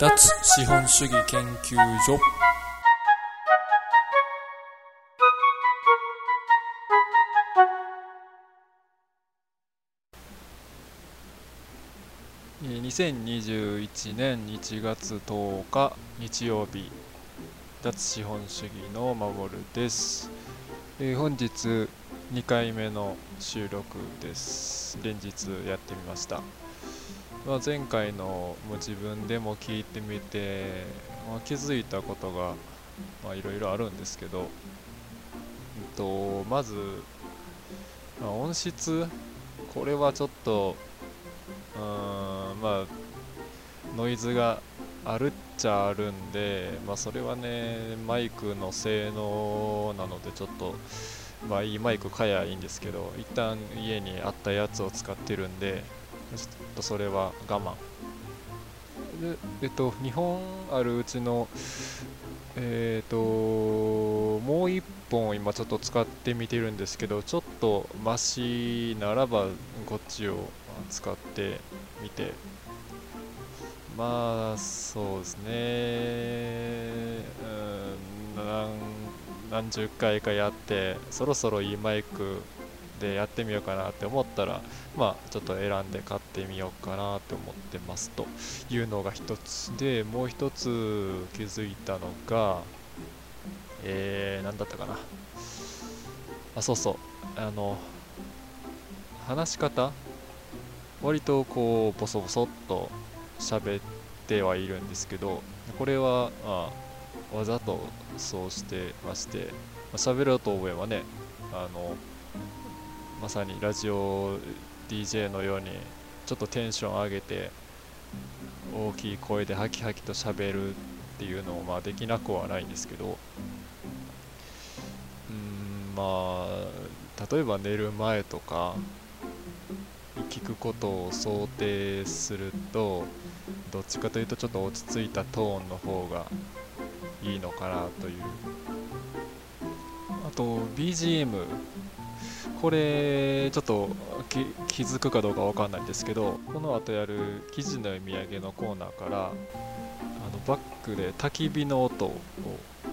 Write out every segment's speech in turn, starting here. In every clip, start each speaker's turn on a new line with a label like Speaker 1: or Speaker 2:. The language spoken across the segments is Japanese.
Speaker 1: 脱資本主義研究所。えー2021年1月10日日曜日。脱資本主義の守です、えー本日2回目の収録です。連日やってみました。まあ、前回のも自分でも聞いてみて、まあ、気づいたことがいろいろあるんですけど、うんと、まず、まあ、音質これはちょっとうーんまあノイズがあるっちゃあるんで、まあ、それはねマイクの性能なのでちょっとまあいいマイク買えばいいんですけど一旦家にあったやつを使ってるんでちょっとそれは我慢。でえっと2本あるうちのえっともう1本今ちょっと使ってみてるんですけどちょっとマシならばこっちを使ってみて。まあそうですね。うん何十回かやってそろそろいいマイクでやってみようかなって思ったらまあちょっと選んで買ってみようかなと思ってますというのが一つでもう一つ気づいたのがえー、何だったかな。あそうそう。あの話し方？割とこうボソボソっと喋ってはいるんですけどこれは、まあ、わざとそうしてまして、ま、喋ろうと思えばねあのまさにラジオ DJ のようにちょっとテンション上げて大きい声でハキハキと喋るっていうのもまあできなくはないんですけどうんまあ例えば寝る前とか聞くことを想定するとどっちかというとちょっと落ち着いたトーンの方がいいのかなという。あと BGM これちょっと気づくかどうかわかんないんですけどこの後やる記事の読み上げのコーナーからあのバックで焚き火の音を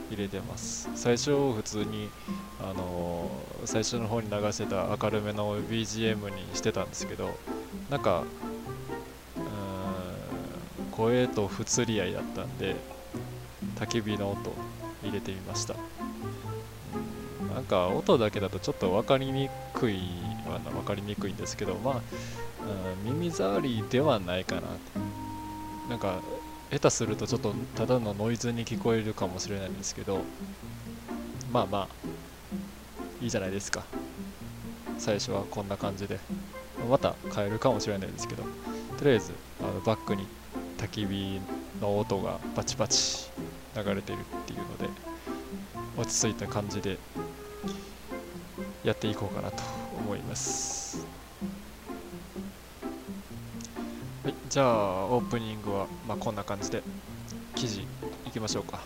Speaker 1: 入れてます。最初普通にあの最初の方に流してた明るめの BGM にしてたんですけどなんかうん声と不釣り合いだったんで焚き火の音入れてみました。なんか音だけだとちょっと分かりにくいは分かりにくいんですけどまあ、うん、耳障りではないかななんか下手するとちょっとただのノイズに聞こえるかもしれないんですけどまあまあいいじゃないですか。最初はこんな感じで。また変えるかもしれないですけど。とりあえずあのバックに焚き火の音がバチバチ流れてるっていうので落ち着いた感じでやっていこうかなと思います。はい。じゃあオープニングは、まあ、こんな感じで記事いきましょうか。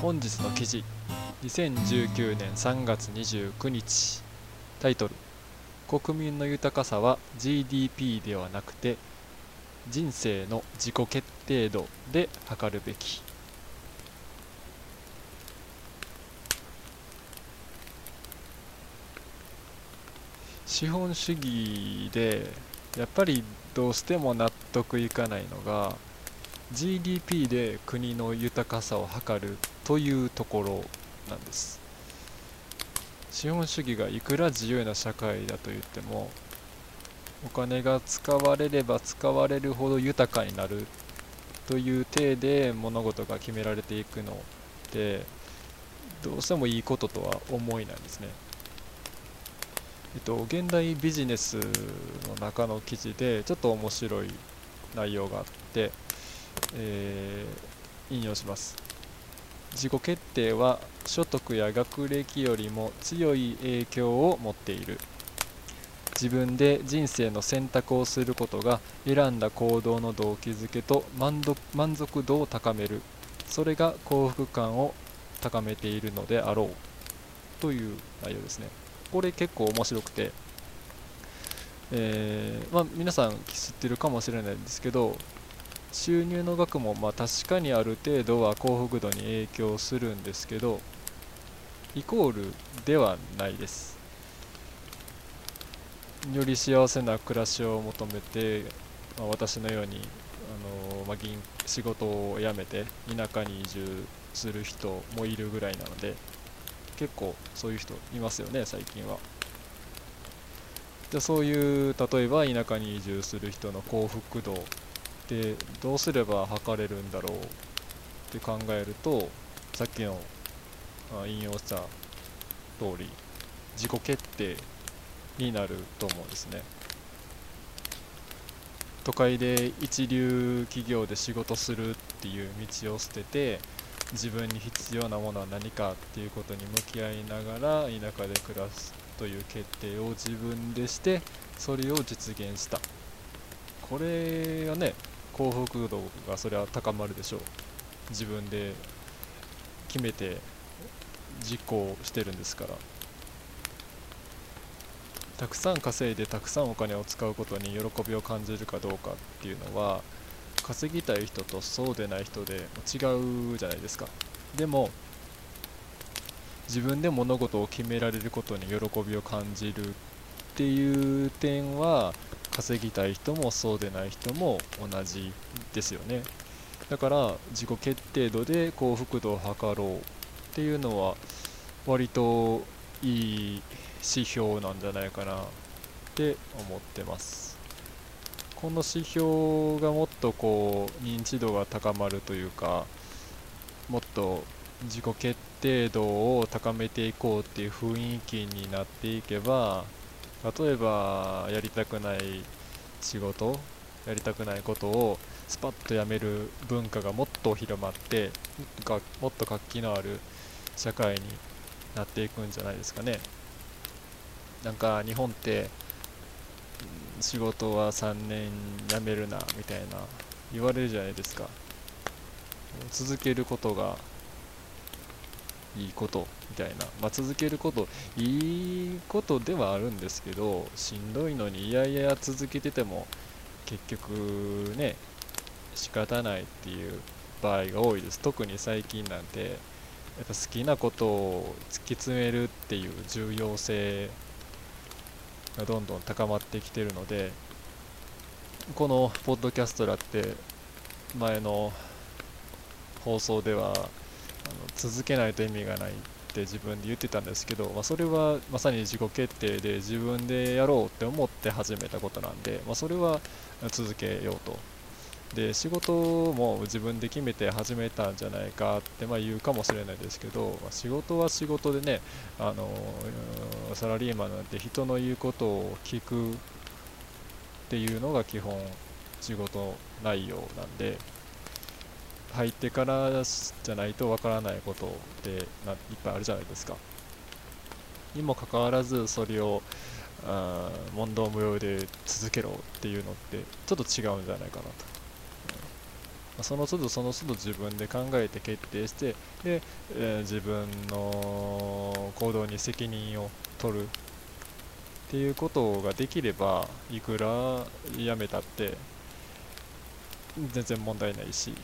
Speaker 1: 本日の記事2019年3月29日。タイトル。国民の豊かさは GDP ではなくて人生の自己決定度で測るべき。資本主義でやっぱりどうしても納得いかないのが GDP で国の豊かさを測るというところなんです。資本主義がいくら自由な社会だと言ってもお金が使われれば使われるほど豊かになるという体で物事が決められていくのでどうしてもいいこととは思えないんですね。えっと、現代ビジネスの中の記事でちょっと面白い内容があって、えー引用します。自己決定は所得や学歴よりも強い影響を持っている。自分で人生の選択をすることが選んだ行動の動機づけと満足満足度を高める。それが幸福感を高めているのであろう。という内容ですね。これ結構面白くて。えーまあ、皆さん知ってるかもしれないんですけど収入の額もまあ確かにある程度は幸福度に影響するんですけどイコールではないです。より幸せな暮らしを求めて、まあ、私のようにあの、まあ、銀仕事を辞めて田舎に移住する人もいるぐらいなので結構そういう人いますよね最近は。じゃそういう例えば田舎に移住する人の幸福度ってどうすれば測れるんだろうって考えるとさっきの引用した通り自己決定になると思うんですね。都会で一流企業で仕事するっていう道を捨てて自分に必要なものは何かっていうことに向き合いながら田舎で暮らすという決定を自分でしてそれを実現した。これはね幸福度がそれは高まるでしょう。自分で決めて実行してるんですから。たくさん稼いでたくさんお金を使うことに喜びを感じるかどうかっていうのは稼ぎたい人とそうでない人で違うじゃないですか。でも自分で物事を決められることに喜びを感じるっていう点は稼ぎたい人もそうでない人も同じですよね。だから自己決定度で幸福度を測ろうっていうのは割といい指標なんじゃないかなって思ってます。この指標がもっとこう認知度が高まるというかもっと自己決定度を高めていこうっていう雰囲気になっていけば例えばやりたくない仕事やりたくないことをスパッとやめる文化がもっと広まってもっと活気のある社会になっていくんじゃないですかね。なんか日本って仕事は3年辞めるなみたいな言われるじゃないですか。続けることがいいことみたいな、まあ、続けることいいことではあるんですけどしんどいのにいやいや続けてても結局ね仕方ないっていう場合が多いです。特に最近なんてやっぱ好きなことを突き詰めるっていう重要性がどんどん高まってきてるのでこのポッドキャストだって前の放送ではあの続けないと意味がないって自分で言ってたんですけど、まあ、それはまさに自己決定で自分でやろうって思って始めたことなんで、まあ、それは続けようと。で仕事も自分で決めて始めたんじゃないかってまあ言うかもしれないですけど、まあ、仕事は仕事でねあのサラリーマンなんて人の言うことを聞くっていうのが基本仕事内容なんで入ってからじゃないとわからないことってないっぱいあるじゃないですか。にもかかわらずそれをあ問答無用で続けろっていうのってちょっと違うんじゃないかなと。その都度その都度自分で考えて決定してで、えー、自分の行動に責任を取るっていうことができればいくらやめたって全然問題ないし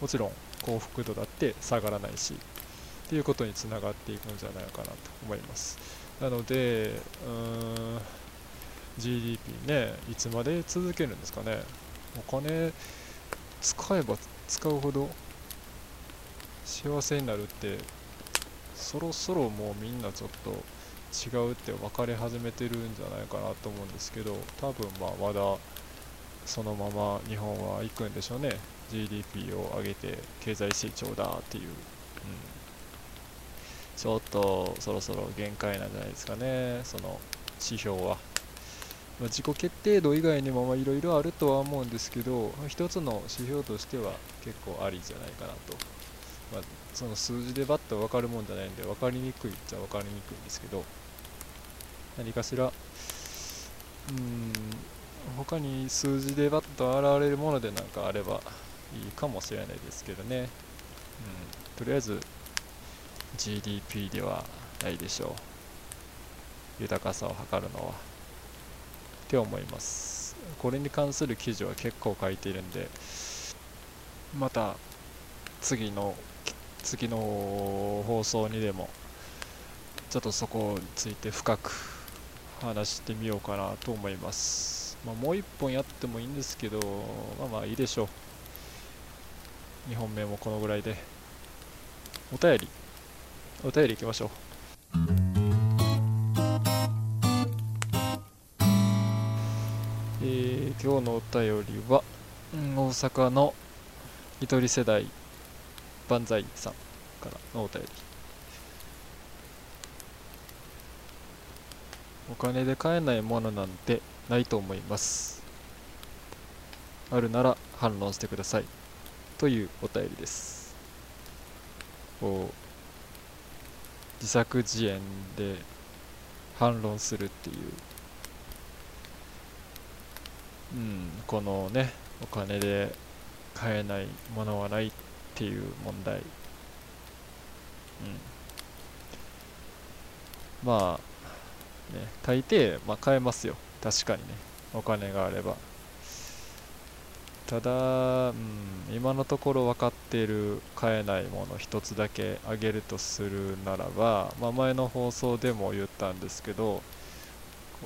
Speaker 1: もちろん幸福度だって下がらないしっていうことにつながっていくんじゃないかなと思います。なのでうーん GDP ねいつまで続けるんですかね。お金使えば使うほど幸せになるってそろそろもうみんなちょっと違うって分かり始めてるんじゃないかなと思うんですけど多分まあまだそのまま日本は行くんでしょうね。GDP を上げて経済成長だっていう、うん、ちょっとそろそろ限界なんじゃないですかね。その指標は、まあ、自己決定度以外にもいろいろあるとは思うんですけど一つの指標としては結構ありじゃないかなと、まあ、その数字でバッと分かるもんじゃないんで分かりにくいっちゃ分かりにくいんですけど何かしらうん他に数字でバッと現れるものでなんかあればいいかもしれないですけどね、うん、とりあえず GDP ではないでしょう。豊かさを測るのは。って思います。これに関する記事は結構書いているんでまた次の次の放送にでもちょっとそこについて深く話してみようかなと思います、まあ、もう一本やってもいいんですけどまあまあいいでしょう。2本目もこのぐらいで。お便り。お便りいきましょう。今日のお便りは、大阪の一人世代万歳さんからのお便り。お金で買えないものなんてないと思います。あるなら反論してください。というお便りです。こう自作自演で反論するっていううんこのねお金で買えないものはないっていう問題うんまあね、大抵、まあ、買えますよ。確かにね。お金があれば。ただ、うん、今のところ分かっている買えないもの一つだけあげるとするならば、まあ、前の放送でも言ったんですけど、こう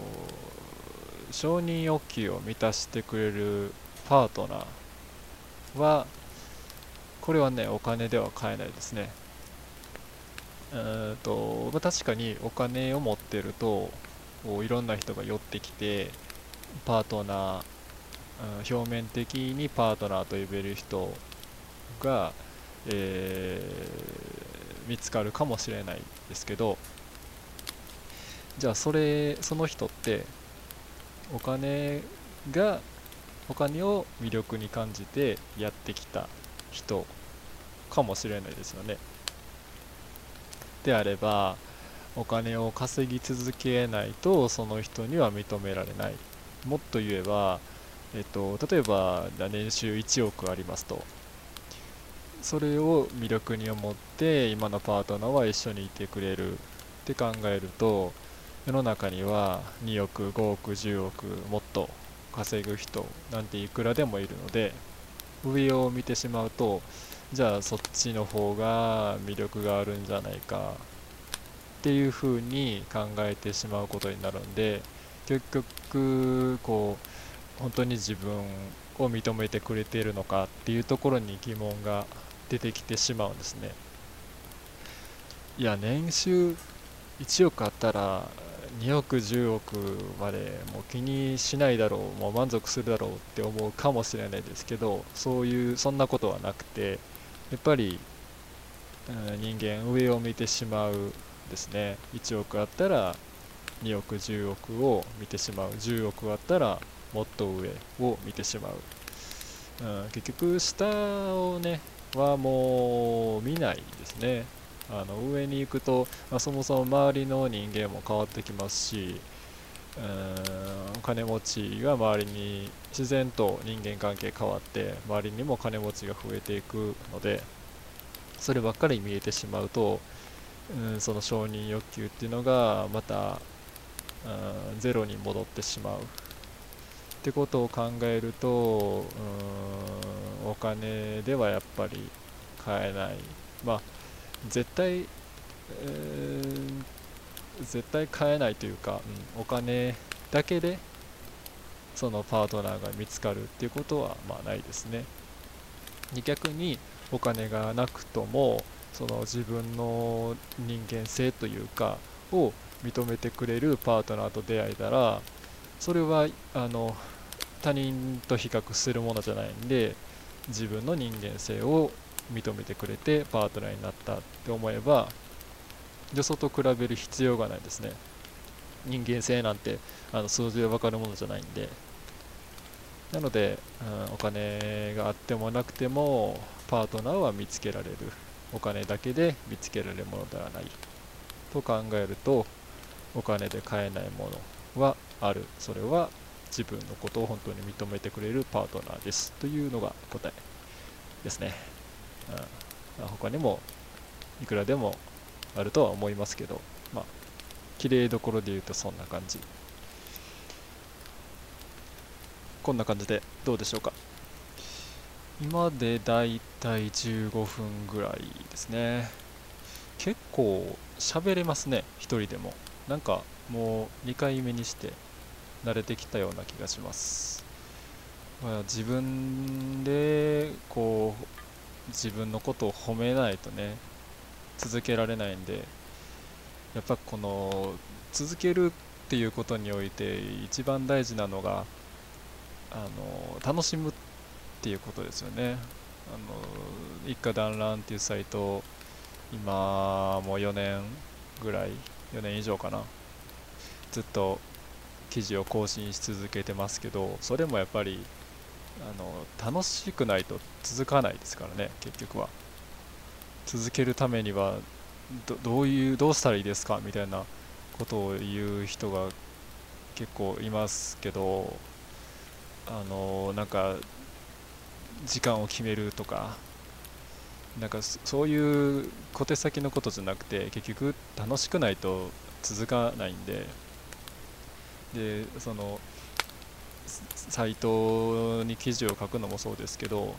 Speaker 1: 承認欲求を満たしてくれるパートナーは、これはね、お金では買えないですね。えとまあ、確かにお金を持ってるといろんな人が寄ってきてパートナー、うん、表面的にパートナーと呼べる人が、えー、見つかるかもしれないですけどじゃあそれその人ってお金がお金を魅力に感じてやってきた人かもしれないですよね。であればお金を稼ぎ続けないとその人には認められないもっと言えば、えっと、例えば年収1億ありますとそれを魅力に思って今のパートナーは一緒にいてくれるって考えると世の中には2億5億10億もっと稼ぐ人なんていくらでもいるので上を見てしまうとじゃあそっちの方が魅力があるんじゃないかっていうふうに考えてしまうことになるんで結局こう本当に自分を認めてくれているのかっていうところに疑問が出てきてしまうんですね。いや年収1億あったら2億10億までもう気にしないだろうもう満足するだろうって思うかもしれないですけどそういうそんなことはなくてやっぱり、うん、人間上を見てしまうですね。1億あったら2億10億を見てしまう。10億あったらもっと上を見てしまう、うん、結局下をねはもう見ないですね。あの上に行くと、まあ、そもそも周りの人間も変わってきますしうん金持ちが周りに自然と人間関係変わって周りにも金持ちが増えていくのでそればっかり見えてしまうと、うん、その承認欲求っていうのがまた、うん、ゼロに戻ってしまう。ってことを考えると、うん、お金ではやっぱり買えない。まあ絶対、えー絶対買えないというか、うん、お金だけでそのパートナーが見つかるっていうことはまあないですね。逆にお金がなくともその自分の人間性というかを認めてくれるパートナーと出会えたらそれはあの他人と比較するものじゃないんで自分の人間性を認めてくれてパートナーになったって思えばよそと比べる必要がないですね。人間性なんてあの数字で分かるものじゃないんで。なので、うん、お金があってもなくてもパートナーは見つけられる。お金だけで見つけられるものではない。と考えるとお金で買えないものはある。それは自分のことを本当に認めてくれるパートナーです。というのが答えですね、うん、他にもいくらでもあるとは思いますけど、まあ、綺麗どころで言うとそんな感じ。こんな感じでどうでしょうか？今でだいたい15分ぐらいですね。結構喋れますね一人でも。なんかもう2回目にして慣れてきたような気がします、まあ、自分でこう自分のことを褒めないとね続けられないんでやっぱこの続けるっていうことにおいて一番大事なのがあの楽しむっていうことですよね。あの一家団らんっていうサイト今もう4年ぐらい4年以上かな。ずっと記事を更新し続けてますけどそれもやっぱりあの楽しくないと続かないですからね結局は。続けるためにはどういうどうしたらいいですかみたいなことを言う人が結構いますけどあのなんか時間を決めるとかなんかそういう小手先のことじゃなくて結局楽しくないと続かないんででそのサイトに記事を書くのもそうですけど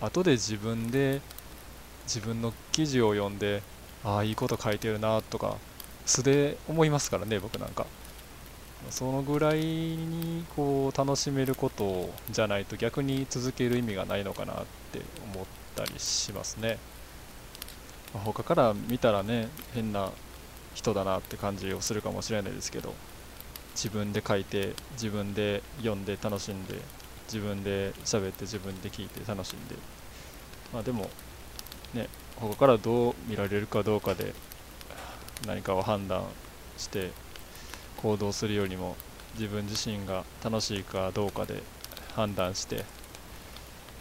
Speaker 1: 後で自分で自分の記事を読んでああいいこと書いてるなとか素で思いますからね僕なんか。そのぐらいにこう楽しめることじゃないと逆に続ける意味がないのかなって思ったりしますね、まあ、他から見たらね変な人だなって感じをするかもしれないですけど。自分で書いて自分で読んで楽しんで自分で喋って自分で聞いて楽しんで。まあでもね他からどう見られるかどうかで何かを判断して行動するよりも自分自身が楽しいかどうかで判断して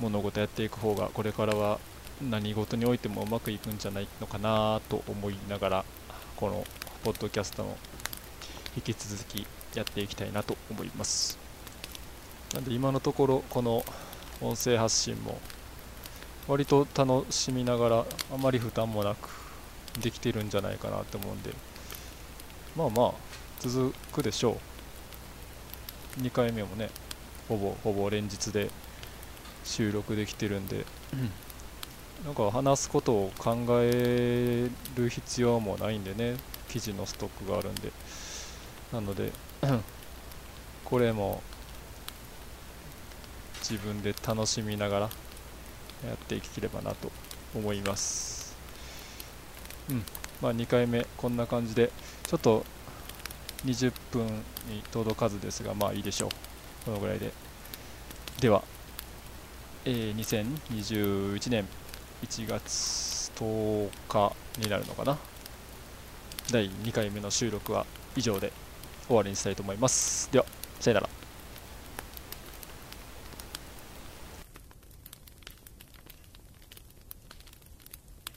Speaker 1: 物事やっていく方がこれからは何事においてもうまくいくんじゃないのかなと思いながらこのポッドキャストも引き続きやっていきたいなと思います。なんで今のところこの音声発信も割と楽しみながらあまり負担もなくできてるんじゃないかなと思うんでまあまあ続くでしょう。2回目もねほぼほぼ連日で収録できてるんで、なんか話すことを考える必要もないんでね記事のストックがあるんで。なのでこれも自分で楽しみながらやっていければなと思います。うん。まあ2回目こんな感じでちょっと20分に届かずですがまあいいでしょう。このぐらいで。では、えー、2021年1月10日になるのかな。第2回目の収録は以上で。終わりにしたいと思います。では、さよなら。